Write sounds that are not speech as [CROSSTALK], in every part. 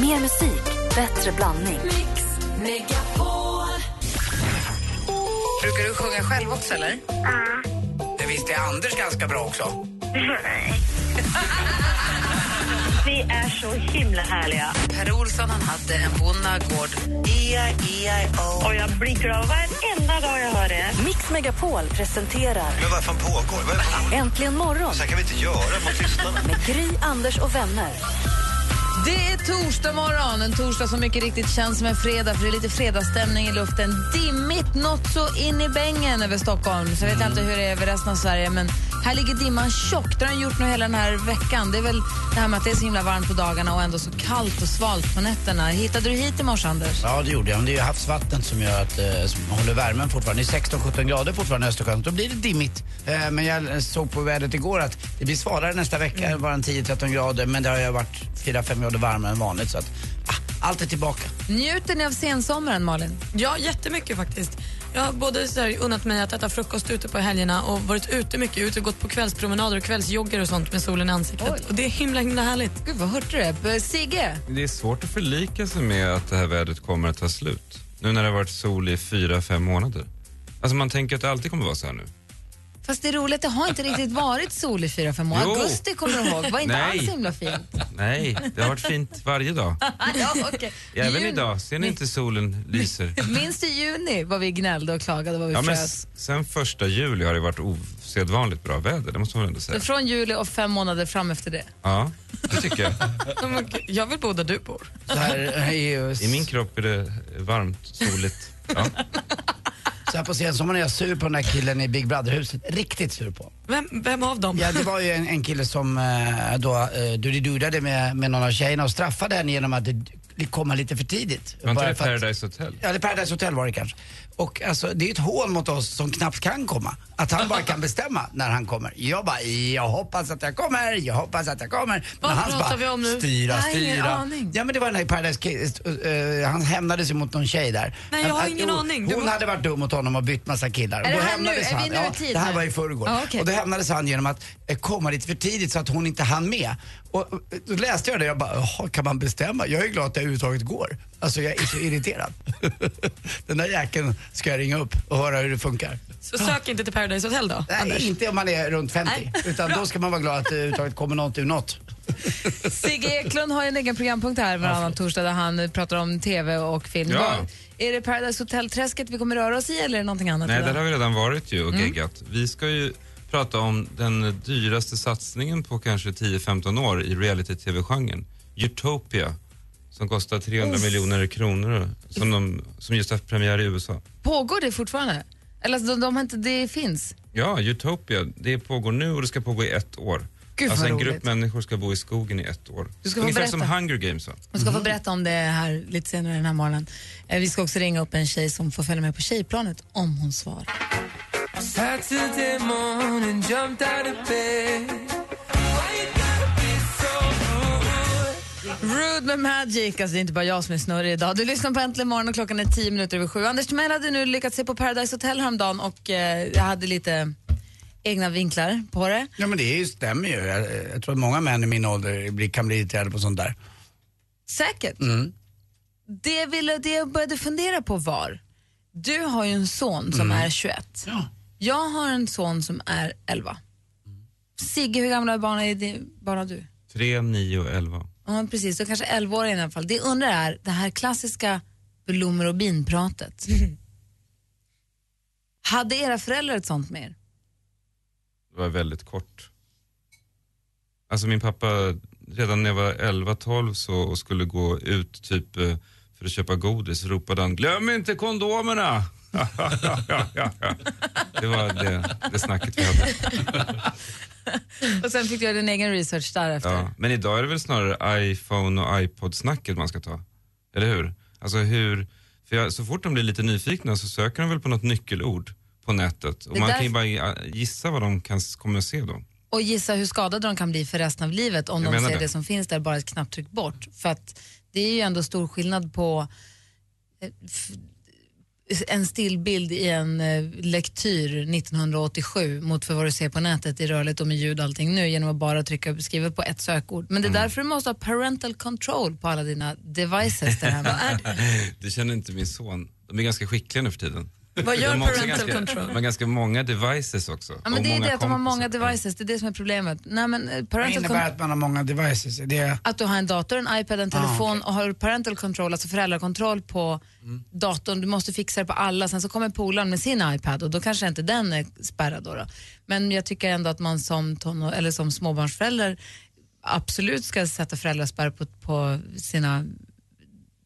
Mer musik, bättre blandning. Mix Megapol. Brukar du sjunga själv också eller? Det visste Anders ganska bra också. [LAUGHS] Vi är så himla härliga. Per Olsson han hade en bonnagård. E-I-E-I-O. Och jag blir glad varenda dag jag hör det. Mix Megapol presenterar Men vad fan pågår? Vad? Äntligen morgon Så här kan vi inte göra mot lyssnarna. med Gry, Anders och vänner. Det är torsdag morgon, en torsdag som mycket riktigt känns som en fredag för det är lite fredagsstämning i luften. Dimmigt något så in i bängen över Stockholm. Så jag vet inte hur det är över resten av Sverige men här ligger dimman tjock. Det har den gjort nu hela den här veckan. Det är väl det här med att det är så himla varmt på dagarna och ändå så kallt och svalt på nätterna. Hittade du hit i morse, Anders? Ja, det gjorde jag. Men det är ju havsvattnet som gör att eh, som håller värmen fortfarande. Det är 16-17 grader fortfarande i Östersjön. Då blir det dimmigt. Eh, men jag såg på vädret igår att det blir svalare nästa vecka. Mm. Bara en 10-13 grader. Men det har ju varit 4-5 grader varmare än vanligt. Så att, ah, allt är tillbaka. Njuter ni av sensommaren, Malin? Ja, jättemycket faktiskt. Jag har både så här, unnat mig att äta frukost ute på helgerna och varit ute mycket, ute och gått på kvällspromenader och kvällsjogger och sånt med solen i ansiktet. Oj. Och det är himla, himla härligt. Gud, vad hörde du det? B- Sigge? Det är svårt att förlika sig med att det här vädret kommer att ta slut. Nu när det har varit sol i fyra, fem månader. Alltså man tänker att det alltid kommer att vara så här nu. Fast det är roligt, det har inte [LAUGHS] riktigt varit sol i fyra, fem år. Jo. Augusti kommer du ihåg, var inte Nej. alls så himla fint. Nej, det har varit fint varje dag. [LAUGHS] ja, okay. Även idag. Ser ni inte solen lyser? [LAUGHS] Minns du juni vad vi gnällde och klagade vad vi Ja, men frös? s- sen första juli har det varit osedvanligt bra väder, det måste man ändå säga. Så från juli och fem månader fram efter det. Ja, det tycker jag. Jag vill bo där du bor. Så här, är ju, I min kropp är det varmt, soligt. Ja. Så här på sensommaren är jag sur på den där killen i Big Brother-huset. Riktigt sur på. Vem, vem av dem? Ja, det var ju en, en kille som eh, då eh, dudidudade med, med någon av tjejerna och straffade henne genom att det, komma lite för tidigt. Var inte det Paradise Hotel? Ja, det Paradise Hotel var det kanske. Och alltså, det är ett hån mot oss som knappt kan komma. Att han bara kan bestämma när han kommer. Jag bara, jag hoppas att jag kommer, jag hoppas att jag kommer. Vad Men han pratar bara, vi om nu? styra, Jag styra. aning. Ja men det var den här i Paradise Kiss, uh, han hämnades ju mot någon tjej där. Nej, jag har Att- ingen jo, aning. Hon var- hade varit dum mot honom och bytt massa killar. Är det här nu? hämnades Är vi han. nu i ja, tid det här var i förrgår. Ja, okej. Och då hämnades han genom att eh, komma lite för tidigt så att hon inte hann med. Och eh, då läste jag det och jag bara, kan man bestämma? Jag är glad att det överhuvudtaget går. Alltså jag är så irriterad. [LAUGHS] Den där jäkeln ska jag ringa upp och höra hur det funkar. Så sök inte till Paradise Hotel då, Nej, Anders. inte om man är runt 50. Nej. [LAUGHS] Utan då ska man vara glad att det överhuvudtaget kommer något ur något. [LAUGHS] Sigge Eklund har ju en egen programpunkt här varannan torsdag där han pratar om TV och film. Ja. Är det Paradise Hotel-träsket vi kommer röra oss i eller är det någonting annat Nej, idag? där har vi redan varit ju och geggat. Vi ska ju prata om den dyraste satsningen på kanske 10-15 år i reality-tv-genren. Utopia, som kostar 300 miljoner kronor, som, de, som just haft premiär i USA. Pågår det fortfarande? Eller alltså, de, de har inte, det finns? Ja, Utopia, det pågår nu och det ska pågå i ett år. Gud, alltså en roligt. grupp människor ska bo i skogen i ett år. Du ska Ungefär som Hunger Games va? Jag ska få berätta om det här lite senare den här morgonen. Eh, Vi ska också ringa upp en tjej som får följa med på tjejplanet om hon svarar. Rude med Magic, alltså det är inte bara jag som är snurrig idag. Du lyssnar på Äntligen morgon och klockan är tio minuter över sju. Anders Timell hade nu lyckats se på Paradise Hotel häromdagen och eh, jag hade lite egna vinklar på det. Ja men det stämmer ju. Jag, jag tror att många män i min ålder blir, kan bli irriterade på sånt där. Säkert. Mm. Det, jag ville, det jag började fundera på var, du har ju en son som är 21. Ja. Jag har en son som är 11. Sigge, hur gamla barn är det, barn har du? 3, 9 och 11. Ja, precis. Så kanske 11 år i alla fall. Det jag undrar är, det här klassiska blommor och bin-pratet. [LAUGHS] Hade era föräldrar ett sånt med er? Det var väldigt kort. Alltså min pappa, redan när jag var 11-12 så och skulle gå ut typ eh, för att köpa godis ropade han glöm inte kondomerna! Det var det, det snacket vi hade. [LAUGHS] Och sen fick du göra din egen research därefter. Ja. Men idag är det väl snarare iPhone och iPod-snacket man ska ta. Eller hur? Alltså hur, för jag, så fort de blir lite nyfikna så söker de väl på något nyckelord på nätet. Och Det man där- kan ju bara gissa vad de kan, kommer att se då. Och gissa hur skadade de kan bli för resten av livet om Jag de ser det. det. som finns där bara ett knapptryck bort. För att det är ju ändå stor skillnad på eh, en stillbild i en eh, lektyr 1987 mot för vad du ser på nätet i rörligt och med ljud och allting nu genom att bara trycka skriva på ett sökord. Men det är därför du måste ha parental control på alla dina devices. Där hemma. Det [LAUGHS] känner inte min son. De är ganska skickliga nu för tiden. Vad gör parental ganska, control? De har ganska många devices också. Ja, men det är det att de har många devices, det är det som är problemet. Nej, men eh, parental innebär control att man har många devices? Det att du har en dator, en iPad, en Ah, telefon och har parental control, alltså föräldrakontroll på Mm. datorn. Du måste fixa det på alla. Sen så kommer polaren med sin iPad och då kanske inte den är spärrad. Då, då. Men jag tycker ändå att man som, tonår, eller som småbarnsförälder absolut ska sätta föräldraspärr på, på sina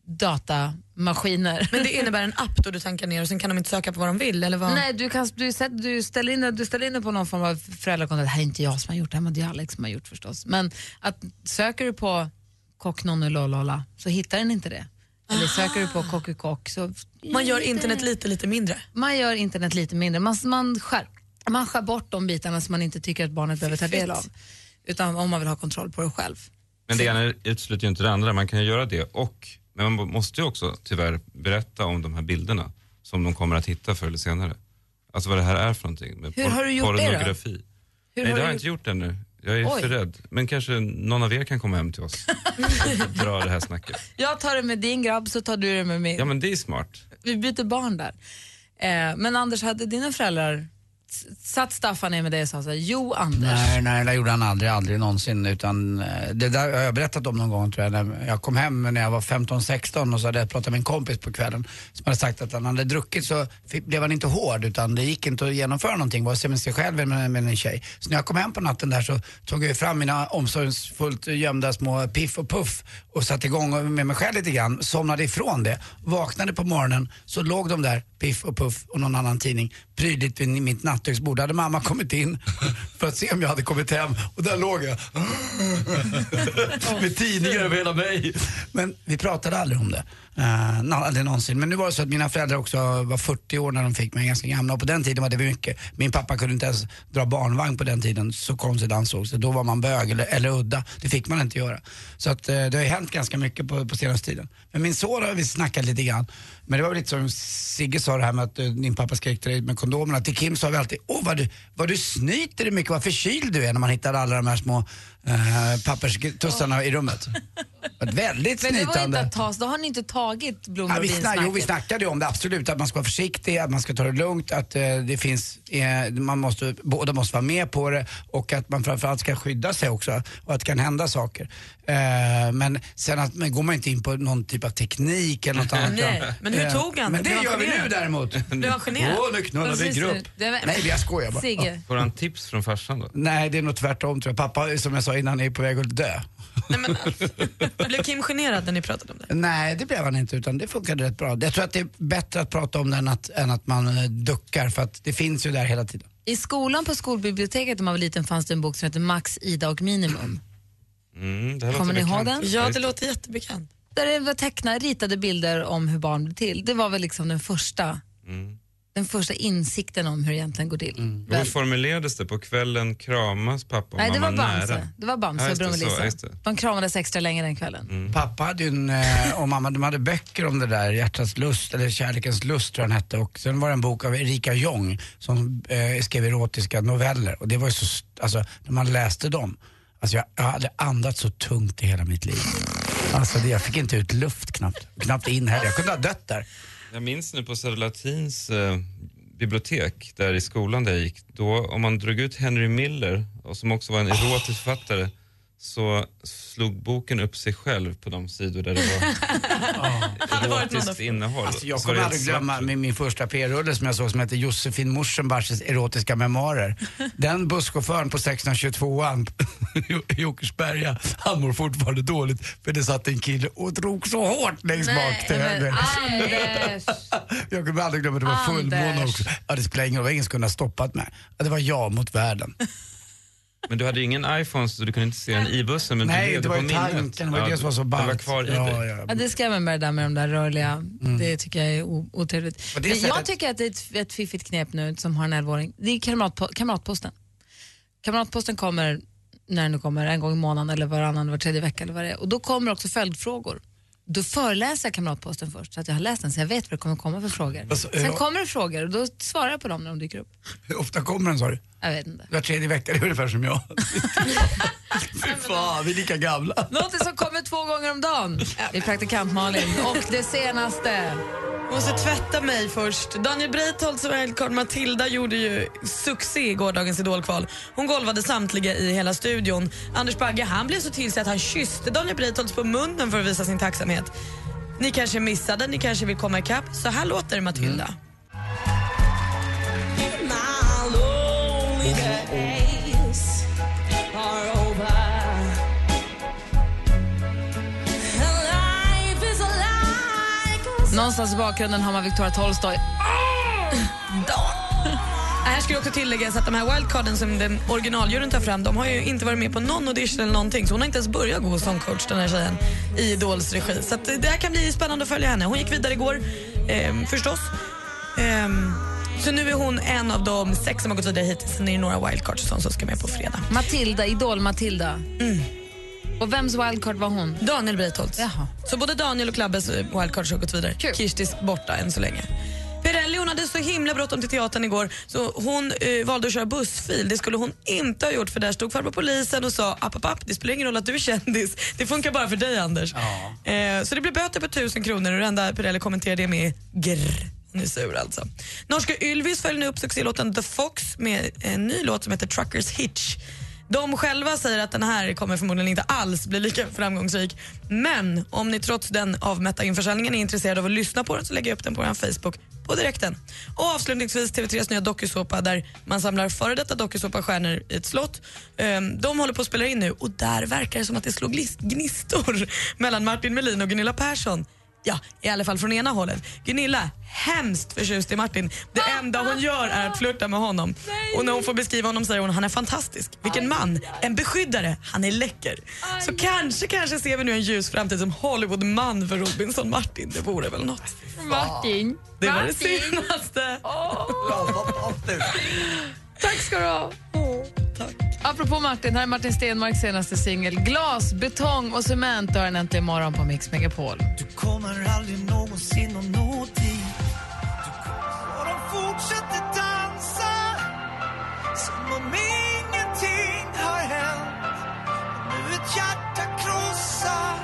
datamaskiner. Men det innebär en app då du tankar ner och sen kan de inte söka på vad de vill? Eller vad? Nej, du, kan, du, du, ställer in, du ställer in det på någon form av föräldrakonto. Det här är inte jag som har gjort det, här, men det är Alex som har gjort förstås. Men att söker du på kock nonny lollola så hittar den inte det. Eller söker du på kock kock så... Man gör internet lite, lite mindre. Man gör internet lite mindre. Man, man, skär, man skär bort de bitarna som man inte tycker att barnet behöver ta del av. Utan om man vill ha kontroll på det själv. Men det ena utesluter ju inte det andra. Man kan ju göra det och, men man måste ju också tyvärr berätta om de här bilderna som de kommer att hitta förr eller senare. Alltså vad det här är för någonting. Med Hur har du gjort det då? Hur Nej, det har jag inte gjort ännu. Jag är Oj. för rädd. Men kanske någon av er kan komma hem till oss och [LAUGHS] dra det här snacket. Jag tar det med din grabb så tar du det med min. Ja men det är smart. Vi byter barn där. Eh, men Anders, hade dina föräldrar satt Staffan ner med dig och sa så här, jo Anders. Nej, nej, det gjorde han aldrig, aldrig någonsin. Utan, eh, det där har jag berättat om någon gång tror jag. När jag kom hem när jag var 15-16 och så hade jag pratat med en kompis på kvällen som hade sagt att han hade druckit så blev han inte hård utan det gick inte att genomföra någonting, vare sig med sig själv eller med, med en tjej. Så när jag kom hem på natten där så tog jag fram mina omsorgsfullt gömda små piff och puff och satte igång med mig själv lite grann, somnade ifrån det. Vaknade på morgonen så låg de där, piff och puff och någon annan tidning, prydligt vid mitt nattduksbord. Hade mamma kommit in för att se om jag hade kommit hem och där låg jag. [LAUGHS] med tidningar över hela mig. Men vi pratade aldrig om det. Eh, uh, aldrig någonsin. Men nu var det så att mina föräldrar också var 40 år när de fick mig, ganska gamla. Och på den tiden var det mycket. Min pappa kunde inte ens dra barnvagn på den tiden, så konstigt ansågs det. Då var man bög eller, eller udda. Det fick man inte göra. Så att, uh, det har ju hänt ganska mycket på, på senaste tiden. Men min son har vi snackat lite grann. Men det var väl lite som Sigge sa det här med att uh, din pappa skrek till dig med kondomerna. Till Kim sa vi alltid, åh vad du, vad du snyter dig mycket, vad förkyld du är när man hittar alla de här små eh, papperstussarna i rummet. Ett väldigt Men det var inte snytande. att ta, då har ni inte tagit blommor Ja, och vi, sna- jo, vi vinsnacket. snackade ju om det, absolut. Att man ska vara försiktig, att man ska ta det lugnt, att eh, det finns, eh, man måste, båda måste vara med på det och att man framförallt ska skydda sig också och att det kan hända saker. Eh, men sen att, men går man inte in på någon typ av teknik eller något [LAUGHS] annat. Nej, ja. men hur Eh, tog han det? Men det Blev han gör vi nu generad? däremot. Blev han generad? Åh, nu knullar vi Precis, grupp. det var- Nej, jag skojar bara. Sigge, Får han tips från farsan då? Nej, det är nog tvärtom tror jag. Pappa, som jag sa innan, är på väg att dö. Nej, men, [LAUGHS] blev Kim generad när ni pratade om det? Nej, det blev han inte utan det funkade rätt bra. Jag tror att det är bättre att prata om det än att, än att man eh, duckar för att det finns ju där hela tiden. I skolan på skolbiblioteket när man var liten fanns det en bok som heter Max, Ida och Minimum. Mm, det här Kommer låter ni ihåg den? Ja, det låter jättebekant. Där det var tecknade, ritade bilder om hur barn blir till. Det var väl liksom den första, Mm. Den första insikten om hur det egentligen går till. Och Hur formulerades det? På kvällen kramas pappa och Nej, det var mamma Bamse. nära? Det var Bamse Ja, och Brummelisa. det. De kramades extra länge den kvällen. Pappa hade ju en, eh, och mamma, de hade böcker om det där, Hjärtats lust, eller Kärlekens lust tror jag den hette. Och sen var det en bok av Erika Jong som eh, skrev erotiska noveller. Och det var ju så, alltså när man läste dem, alltså jag, jag hade andats så tungt i hela mitt liv. Alltså det, jag fick inte ut luft knappt, knappt in heller. Jag kunde ha dött där. Jag minns nu på Södra Latins eh, bibliotek, där i skolan där jag gick, då om man drog ut Henry Miller, och som också var en erotisk författare, så slog boken upp sig själv på de sidor där det var [LAUGHS] erotiskt innehåll. Alltså jag kommer aldrig glömma min, min första p-rulle som jag såg som hette Josefin Morsenbachs erotiska memoarer. [LAUGHS] Den busschauffören på 622an [LAUGHS] i Åkersberga, han mår fortfarande dåligt för det satt en kille och drog så hårt längst bak till höger. Jag kommer aldrig glömma det var fullmåne också. Ja, det spelar ingen roll, ingen skulle ha stoppat mig. Ja, det var jag mot världen. Men du hade ju ingen iPhone så du kunde inte se den i bussen men Nej, du det var på ju minnet. tanken, det var ju Ja, det som var så ballt. var kvar i ja, ja. Ja, det skrämmer mig det där med de där rörliga. Det tycker jag är otrevligt. Men Jag sättet- tycker att det är ett, ett fiffigt knep nu som har en 11-åring. Det är kamratpo Kamratposten. Kamratposten kommer när den nu kommer, en gång i månaden eller varannan, var tredje vecka eller vad det är. Och då kommer också följdfrågor. Då föreläser jag Kamratposten först så att jag har läst den så jag vet vad det kommer komma för frågor. Alltså, Sen ja. kommer det frågor och då svarar jag på dem när de dyker upp. Hur ofta kommer den sa du? Jag vet inte. Var tredje vecka, det är ungefär som jag. [LAUGHS] Fy fan, vi är lika gamla. Något som kommer två gånger om dagen. Det är praktikant Malin. Och det senaste. Jag måste tvätta mig först. Daniel Breitholtz och wildcard Matilda gjorde ju succé i gårdagens idolkval. Hon golvade samtliga i hela studion. Anders Bagge han blev så till sig att han kysste Daniel Breitholtz på munnen för att visa sin tacksamhet. Ni kanske missade, ni kanske vill komma ikapp. Så här låter Matilda. Någonstans i bakgrunden har man Victoria Tolstoy. [LAUGHS] Här ska jag också tilläggas att de här wildcarden som den originaljuryn tar fram, de har ju inte varit med på någon audition eller någonting. Så hon har inte ens börjat gå som coach den här tjejen i Idols regi. Så det här kan bli spännande att följa henne. Hon gick vidare igår, ehm, förstås. Ehm, så nu är hon en av de sex som har gått vidare hittills. Sen är det några wildcards som ska med på fredag. Matilda, Idol-Matilda. Och vems wildcard var hon? Daniel Breitholtz. Jaha. Så både Daniel och Klabbes eh, wildcards har gått vidare. Kul. Kirstis borta än så länge. Pirelli hon hade så himla bråttom till teatern igår så hon eh, valde att köra bussfil. Det skulle hon inte ha gjort för där stod farbror polisen och sa app, app, app, det spelar ingen roll att du är kändis. Det funkar bara för dig Anders. Eh, så det blev böter på tusen kronor och det enda Pirelli kommenterade det med grr. Hon är sur alltså. Norska Ylvis följer nu upp succélåten The Fox med en ny låt som heter Truckers Hitch. De själva säger att den här kommer förmodligen inte alls bli lika framgångsrik. Men om ni trots den avmätta införsäljningen är intresserade av att lyssna på den så lägger jag upp den på vår Facebook på direkten. Och avslutningsvis TV3s nya dokusåpa där man samlar före detta dokusåpastjärnor i ett slott. Ehm, de håller på att spela in nu och där verkar det som att det slår gnistor [LAUGHS] mellan Martin Melin och Gunilla Persson. Ja, i alla fall från ena hållet. Gunilla, hemskt förtjust i Martin. Det enda hon gör är att flirta med honom. Och när hon får beskriva honom säger hon han är fantastisk. Vilken man, en beskyddare, han är läcker. Så kanske, kanske ser vi nu en ljus framtid som Hollywoodman för Robinson Martin. Det vore väl något. Martin. Det var det senaste. Tack ska du ha. Apropå Martin, här är Martin Stenmarks senaste singel. Glas, betong och cement har den äntligen imorgon på Mix Megapol. Du kommer aldrig någonsin att nå dit Och de fortsätter dansa Som om ingenting har hänt Nu ett hjärta krossat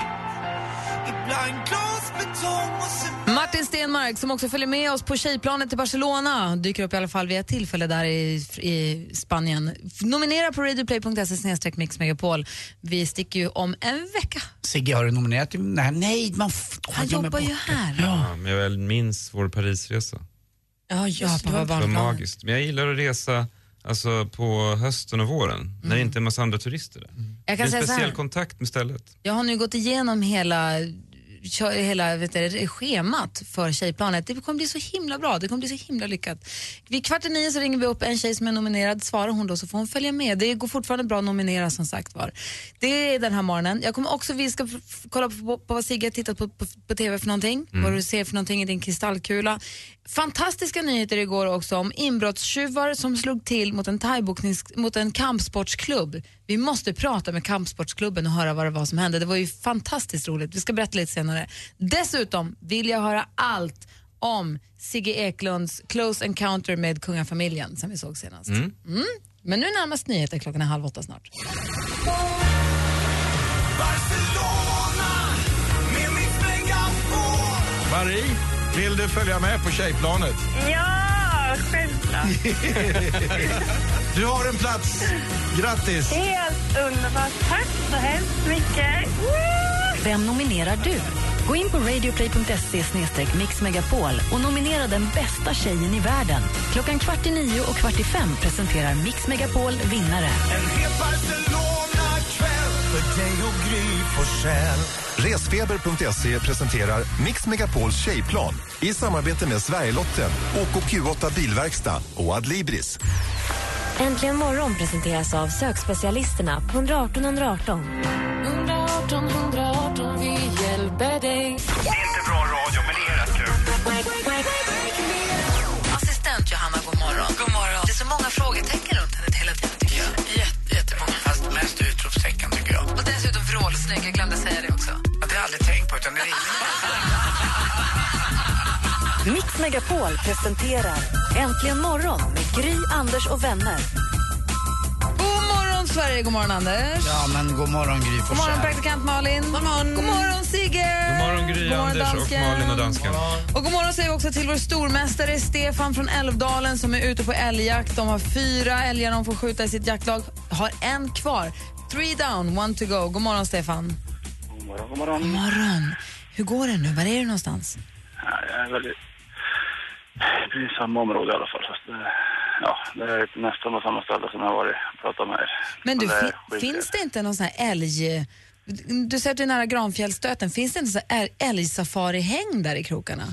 Ibland glas, betong och cement Martin Stenmark som också följer med oss på tjejplanet till Barcelona dyker upp i alla fall vid ett tillfälle där i, i Spanien. Nominera på radioplay.se mixmegapol. Vi sticker ju om en vecka. Sigge, har du nominerat? Nej, nej man f- Han jag jobbar ju här. Ja, men jag minns vår Parisresa. Ja, just det. var Det var magiskt. Men jag gillar att resa alltså, på hösten och våren, när det inte är en massa andra turister där. Jag Det kan är säga en speciell kontakt med stället. Jag har nu gått igenom hela kör hela vet du, schemat för Tjejplanet. Det kommer bli så himla bra, det kommer bli så himla lyckat. Vid kvart i nio så ringer vi upp en tjej som är nominerad, svarar hon då så får hon följa med. Det går fortfarande bra att nominera som sagt var. Det är den här morgonen. Jag kommer också, vi ska kolla på, på vad Sigge har tittat på, på, på TV för någonting, vad du ser för någonting i din kristallkula. Fantastiska nyheter igår också om inbrottstjuvar som slog till mot en mot en kampsportsklubb. Vi måste prata med kampsportsklubben och höra vad det var som hände. Det var ju fantastiskt roligt. Vi ska berätta lite senare. Dessutom vill jag höra allt om Sigge Eklunds Close Encounter med kungafamiljen som vi såg senast. Mm. Men nu närmast nyheter, klockan är halv åtta snart. Barcelona med Megapol Marie, vill du följa med på tjejplanet? Ja, självklart. [LAUGHS] Du har en plats. Grattis! Helt underbart. Tack så hemskt mycket. Vem nominerar du? Gå in på radioplay.se mixmegapol och nominera den bästa tjejen i världen. Klockan kvart i nio och kvart i fem presenterar Mix Megapol vinnare. För dig och Gry Forssell Resfeber.se presenterar Mix Megapols tjejplan i samarbete med Sverigelotten, OKQ8 Bilverkstad och Adlibris. Äntligen morgon presenteras av sökspecialisterna på 118 118. 118 118, vi hjälper dig Det är inte bra radio, men det är rätt kul. Assistent Johanna, god morgon. God morgon. Det är så många frågetecken säga det också. Det har jag aldrig tänkt på utan det ringer. Mix Megapol presenterar Äntligen morgon med Gry, Anders och vänner. God morgon, Sverige! God morgon, Anders. Ja, men god morgon Gry God morgon, praktikant Malin. God morgon, god morgon Sigge. God morgon Gry, God morgon, Anders och dansken. Malin och dansken. Och god morgon säger vi också till vår stormästare Stefan från Älvdalen som är ute på älgjakt. De har fyra älgar de får skjuta i sitt jaktlag. Har en kvar. Three down, one to go. God morgon, Stefan. Morgon, god morgon. God morgon. Hur går det nu? Var är du någonstans? Ja, jag är väldigt... Det är samma område i alla fall. Fast det, ja, det är nästan på samma ställe som jag har varit och pratat med er. Men du, det finns det inte någon sån här älg... Du säger att du är nära Granfjällsstöten. Finns det inte så här älgsafari-häng där i krokarna?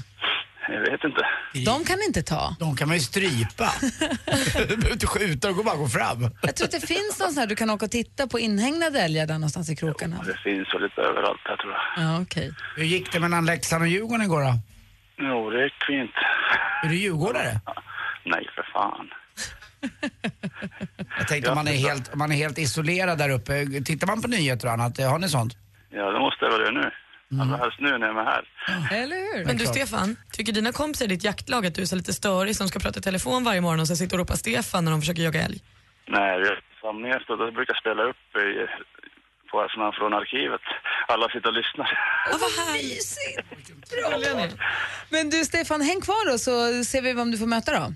Jag vet inte. De kan inte ta. De kan man ju strypa. [LAUGHS] du behöver inte skjuta, de går bara gå fram. Jag tror att det finns någon sån här du kan åka och titta på inhägnade älgar där någonstans i krokarna. Det finns väl lite överallt här tror jag. Ja, okej. Hur gick det mellan Leksand och Djurgården igår då? Jo, det gick fint. Är du djurgårdare? Nej, för fan. Jag tänkte om man är helt, om man är helt isolerad där uppe. Tittar man på nyheter och annat? Har ni sånt? Ja, det måste jag väl göra nu. Mm. Allra helst nu när jag är här. Eller hur? Men du Stefan, tycker dina kompisar i ditt jaktlag att du är så lite störig som ska prata i telefon varje morgon och så sitter och ropar Stefan när de försöker jaga älg? Nej, vi har samlingar då brukar jag spela upp i, på såna från arkivet. Alla sitter och lyssnar. Ja, vad härligt. Men du Stefan, häng kvar då så ser vi vem du får möta då.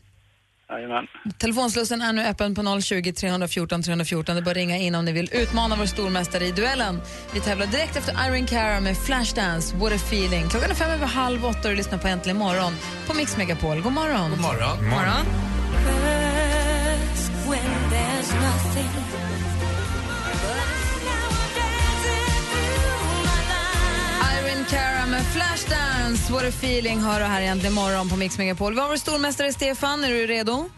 Jajamän. Telefonslussen är nu öppen på 020 314 314. Det att ringa in om ni vill utmana vår stormästare i duellen. Vi tävlar direkt efter Irene Cara med Flashdance, What a feeling. Klockan är fem över halv åtta och du lyssnar på Äntligen morgon på Mix Megapol. God morgon. God morgon. God morgon. Irene Cara med Flashdance, What a feeling hör du här egentligen morgon på Mix Megapol. Vi har vår stormästare Stefan, är du redo?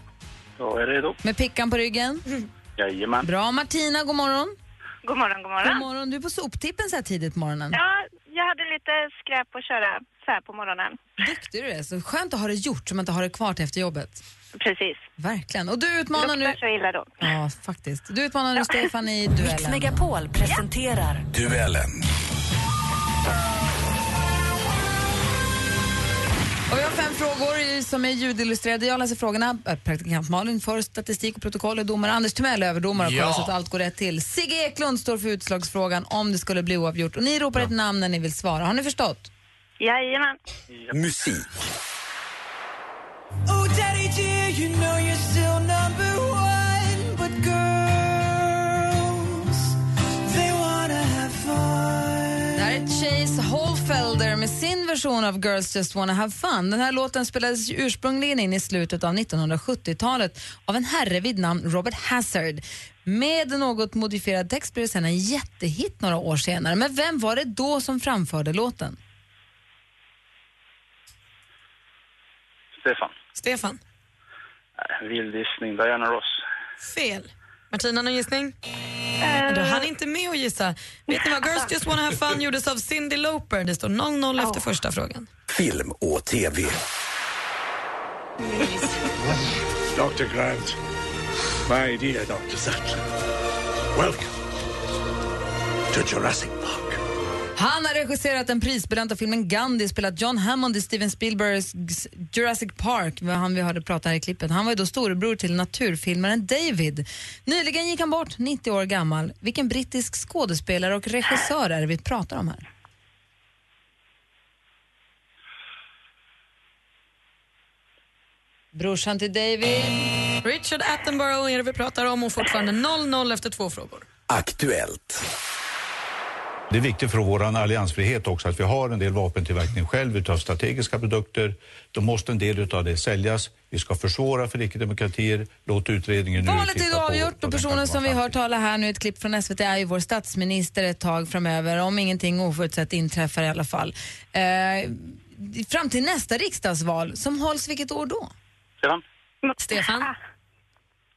Jag är redo. Med pickan på ryggen? [LAUGHS] Jajamän. Bra. Martina, god morgon. God morgon, god morgon. God morgon. Du är på soptippen så här tidigt på morgonen. Ja, jag hade lite skräp att köra så här på morgonen. Duktig du är. Så skönt att ha det gjort så man inte har det kvar till efter jobbet. Precis. Verkligen. Och du utmanar nu... Luktar så illa då. Ja, faktiskt. Du utmanar nu Stefan i duellen. Mix Megapol presenterar Duellen. Och vi har fem frågor som är ljudillustrerade. Jag läser frågorna. Äh, Praktikant Malin för statistik och protokoll och domare Anders Timell överdomare och Ja. kollar så att allt går rätt till. Sigge Eklund står för utslagsfrågan om det skulle bli oavgjort. Och ni ropar ett namn när ni vill svara. Har ni förstått? Jajamän. Musik. Oh, daddy dear, you know version av Girls Just Wanna Have Fun. Den här låten spelades ursprungligen in i slutet av 1970-talet av en herre vid namn Robert Hazard. Med något modifierad text blev det sen en jättehit några år senare. Men vem var det då som framförde låten? Stefan. Stefan, Nej, Vild gissning. Diana Ross. fel. Martina, någon gissning? Men Du hann inte med att gissa. Vet ni vad? Girls Just Wanna Have Fun gjordes av Cyndi Lauper. Det står 0-0 efter första frågan. Film och TV. Dr. Grant, my dear Dr. Sattler, welcome to Jurassic Park. Han har regisserat den prisbelönta filmen Gandhi, spelat John Hammond i Steven Spielbergs Jurassic Park, han vi hörde prata här i klippet. Han var ju då storebror till naturfilmaren David. Nyligen gick han bort, 90 år gammal. Vilken brittisk skådespelare och regissör är det vi pratar om här? Brorsan till David. Richard Attenborough är det vi pratar om och fortfarande 0-0 efter två frågor. Aktuellt. Det är viktigt för vår alliansfrihet också att vi har en del vapentillverkning själv utav strategiska produkter. Då måste en del utav det säljas. Vi ska försvåra för icke-demokratier. Låt utredningen nu Valet är avgjort och personen som vi hör tala här nu, ett klipp från SVT, är ju vår statsminister ett tag framöver, om ingenting oförutsett inträffar i alla fall. Eh, fram till nästa riksdagsval, som hålls vilket år då? Stefan. Stefan?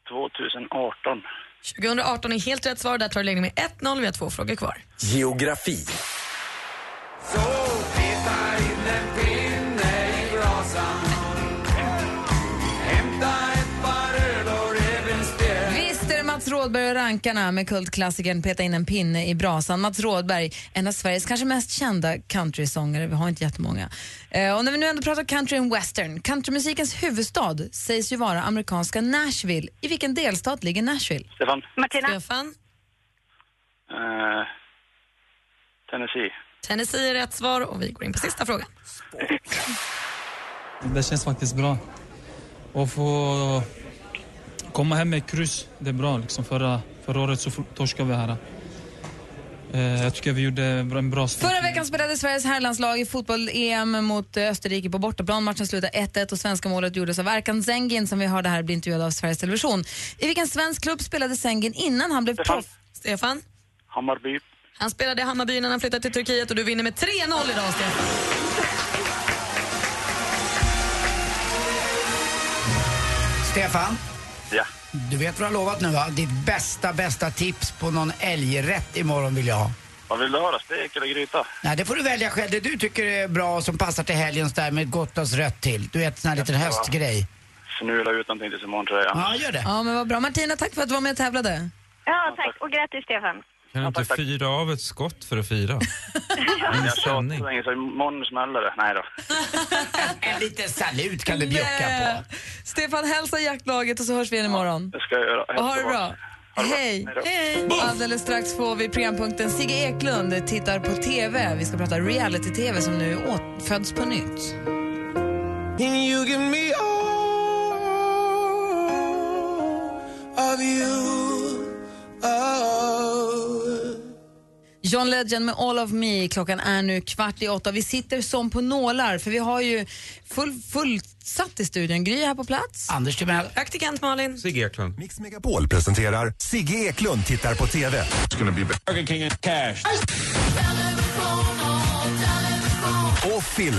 2018. 2018 är helt rätt svar. Där tar du ledning med 1-0. Vi har två frågor kvar. Geografi. Så Rådberg och rankarna med kultklassikern Peta in en pinne i brasan. Mats Rådberg, en av Sveriges kanske mest kända countrysångare. Vi har inte jättemånga. Eh, och när vi nu ändå pratar country and western. Countrymusikens huvudstad sägs ju vara amerikanska Nashville. I vilken delstat ligger Nashville? Stefan. Martina. Stefan. Eh, Tennessee. Tennessee är rätt svar och vi går in på sista frågan. Det känns faktiskt bra. Och få komma hem med kryss, det är bra. Liksom förra, förra året så torskade vi här. Eh, Jag tycker vi gjorde en bra start. Förra veckan spelade Sveriges herrlandslag i fotboll-EM mot eh, Österrike på bortaplan. Matchen slutade 1-1 och svenska målet gjordes av Erkan Zengin som vi hörde här bli intervjuad av Sveriges Television. I vilken svensk klubb spelade Zengin innan han blev proff? Stefan. Hammarby. Han spelade i Hammarby innan han flyttade till Turkiet och du vinner med 3-0 idag Stefan. Stefan, Ja. du vet vad du har lovat nu va? Ditt bästa, bästa tips på någon älgrätt imorgon vill jag ha. Vad vill du höra? Stek eller gryta? Nej, det får du välja själv. Det du tycker är bra och som passar till helgen där med ett gott glas rött till. Du vet, sån här liten höstgrej. Fnula ut någonting tills imorgon tror jag. Ja, gör det. Ja, men vad bra. Martina, tack för att du var med och tävlade. Ja, tack. Och grattis, Stefan. Kan du inte fyra av ett skott för att fira? [LAUGHS] Jag tjatar så länge så imorgon smäller det. Nej då. [LAUGHS] En liten salut kan du bjucka på. Stefan, hälsa jaktlaget och så hörs vi igen imorgon. Det ska jag göra. Och ha det bra. Hej! Alldeles strax får vi programpunkten Sigge Eklund tittar på TV. Vi ska prata reality-TV som nu åt- föds på nytt. You give me all of you. Oh. John Legend med All of Me. Klockan är nu kvart i åtta. Vi sitter som på nålar för vi har ju full, fullsatt i studion. Gry är här på plats. Anders Timell. Praktikant Malin. Sigge Eklund. Mix Megapol presenterar Sigge Eklund tittar på TV. Burger King and cash. Och film.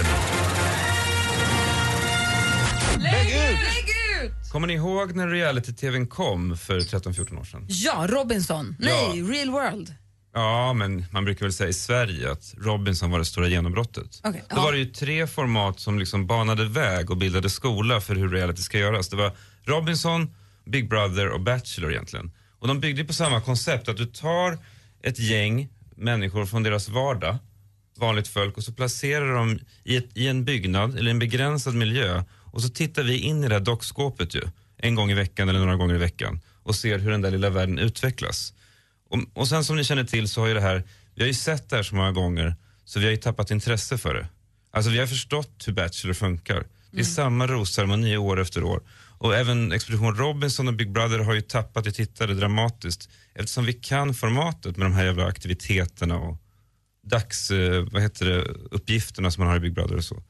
Lägg ut! Lägg ut! Kommer ni ihåg när reality-tvn kom för 13-14 år sedan? Ja, Robinson. Nej, Real World. Ja, men man brukar väl säga i Sverige att Robinson var det stora genombrottet. Okej, Då var det ju tre format som liksom banade väg och bildade skola för hur reality ska göras. Det var Robinson, Big Brother och Bachelor egentligen. Och de byggde på samma koncept, att du tar ett gäng människor från deras vardag, vanligt folk, och så placerar dem i, ett, i en byggnad eller en begränsad miljö. Och så tittar vi in i det här dockskåpet ju, en gång i veckan eller några gånger i veckan och ser hur den där lilla världen utvecklas. Och, och sen som ni känner till så har ju det här, vi har ju sett det här så många gånger så vi har ju tappat intresse för det. Alltså vi har förstått hur Bachelor funkar. Det är samma rosceremoni år efter år. Och även Expedition Robinson och Big Brother har ju tappat i tittare dramatiskt eftersom vi kan formatet med de här jävla aktiviteterna och dags, eh, vad heter det, uppgifterna som man har i Big Brother och så.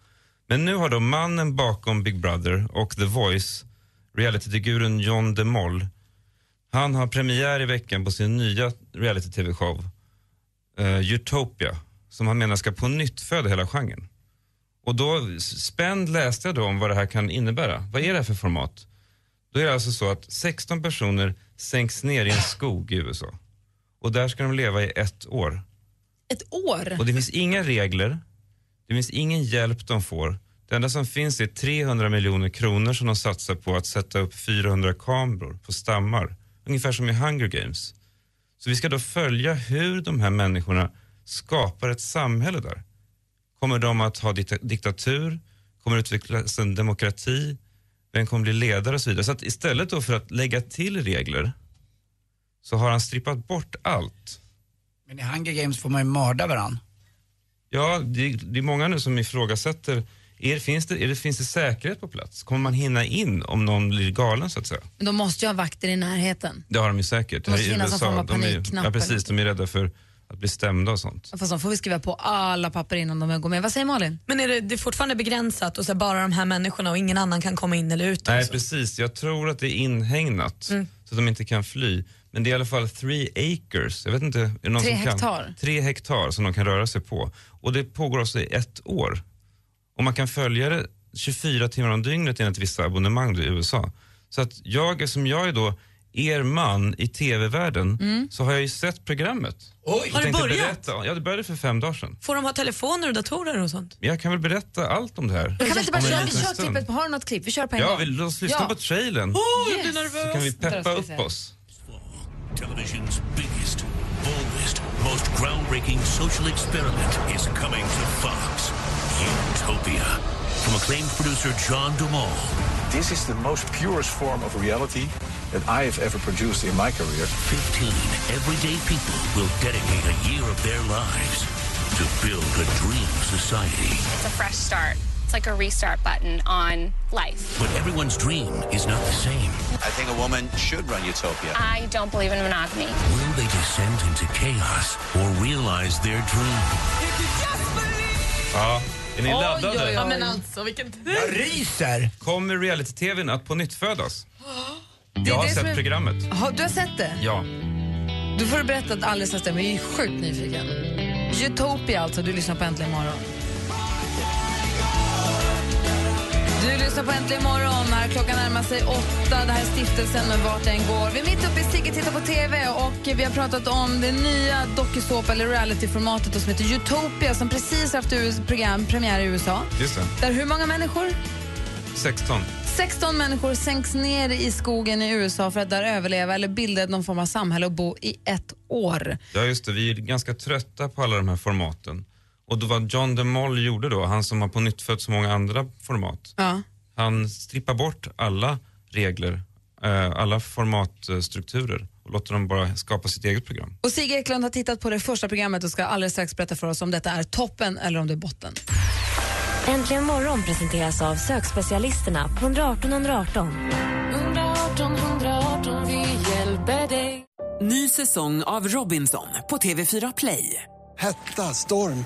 Men nu har då mannen bakom Big Brother och The Voice, reality-figuren John DeMoll, han har premiär i veckan på sin nya reality-tv-show eh, Utopia, som han menar ska på nytt föda hela genren. Och då, spänd läste jag då om vad det här kan innebära. Vad är det här för format? Då är det alltså så att 16 personer sänks ner i en skog i USA. Och där ska de leva i ett år. Ett år? Och det finns inga regler, det finns ingen hjälp de får. Det enda som finns är 300 miljoner kronor som de satsar på att sätta upp 400 kameror på stammar. Ungefär som i Hunger Games. Så vi ska då följa hur de här människorna skapar ett samhälle där. Kommer de att ha dikta- diktatur? Kommer det utvecklas en demokrati? Vem kommer bli ledare och så vidare? Så att istället då för att lägga till regler så har han strippat bort allt. Men i Hunger Games får man ju mörda varann. Ja, det, det är många nu som ifrågasätter, är, finns, det, är det, finns det säkerhet på plats? Kommer man hinna in om någon blir galen så att säga? Men de måste ju ha vakter i närheten. Det har de ju säkert. Det måste finnas någon form av de är, panikknapp Ja precis, de är rädda för att bli stämda och sånt. Fast de får vi skriva på alla papper innan de går med. Vad säger Malin? Men är det, det är fortfarande begränsat och så bara de här människorna och ingen annan kan komma in eller ut? Nej precis, jag tror att det är inhägnat Mm. så att de inte kan fly. Men det är i alla fall three acres, jag vet inte, är det någon Tre som hektar. kan? Tre hektar som de kan röra sig på. Och det pågår alltså i ett år. Och man kan följa det 24 timmar om dygnet enligt vissa abonnemang i USA. Så att jag, som jag är då er man i tv-världen, Mm. så har jag ju sett programmet. Oj. Har det börjat? Berätta, ja, det började för fem dagar sedan. Får de ha telefoner och datorer och sånt? Jag kan väl berätta allt om det här. Kan vi inte bara köra, vi kör klippet? Har du något klipp? Vi kör på en Ja, gång. vi, låt oss lyssna Ja. på trailern. Oh, jag blir nervös. Så kan vi peppa upp oss. Television's biggest, boldest, most groundbreaking social experiment is coming to Fox. Utopia. From acclaimed producer John Dumal. This is the most purest form of reality that I have ever produced in my career. 15 everyday people will dedicate a year of their lives to build a dream society. It's a fresh start. It's like a restart button on life. But everyone's dream is not the same. I think a woman should run Utopia. I don't believe in monogamy. Will they descend into chaos or realize their dream? Ja, är ni laddade? oj, oj. Ja, men alltså, vilken tid. Jag ryser! Kommer reality-tvn att på nytt födas? Det är Jag har det som sett är- programmet. Har, du har sett det? Ja. Du får berätta att alldeles strax. Jag är sjukt nyfiken. Utopia alltså, du lyssnar på Äntligen morgon. Du lyssnar på Äntligen morgon när klockan närmar sig åtta. Det här är stiftelsen och vart den går. Vi är mitt uppe i Sigge tittar på TV och vi har pratat om det nya dokusåpa eller realityformatet som heter Utopia som precis haft program, premiär i USA. Just det. Där hur många människor? 16. 16 människor sänks ner i skogen i USA för att där överleva eller bilda någon form av samhälle och bo i ett år. Ja, just det. Vi är ganska trötta på alla de här formaten. Och då vad John DeMol gjorde då, han som har på nytt fött så många andra format, Ja. han strippar bort alla regler, eh, alla formatstrukturer och låter dem bara skapa sitt eget program. Och Sigge Eklund har tittat på det första programmet och ska alldeles strax berätta för oss om detta är toppen eller om det är botten. Äntligen morgon presenteras av sökspecialisterna på 118 118. 118 118, vi hjälper dig. Ny säsong av Robinson på TV4 Play. Hetta, storm,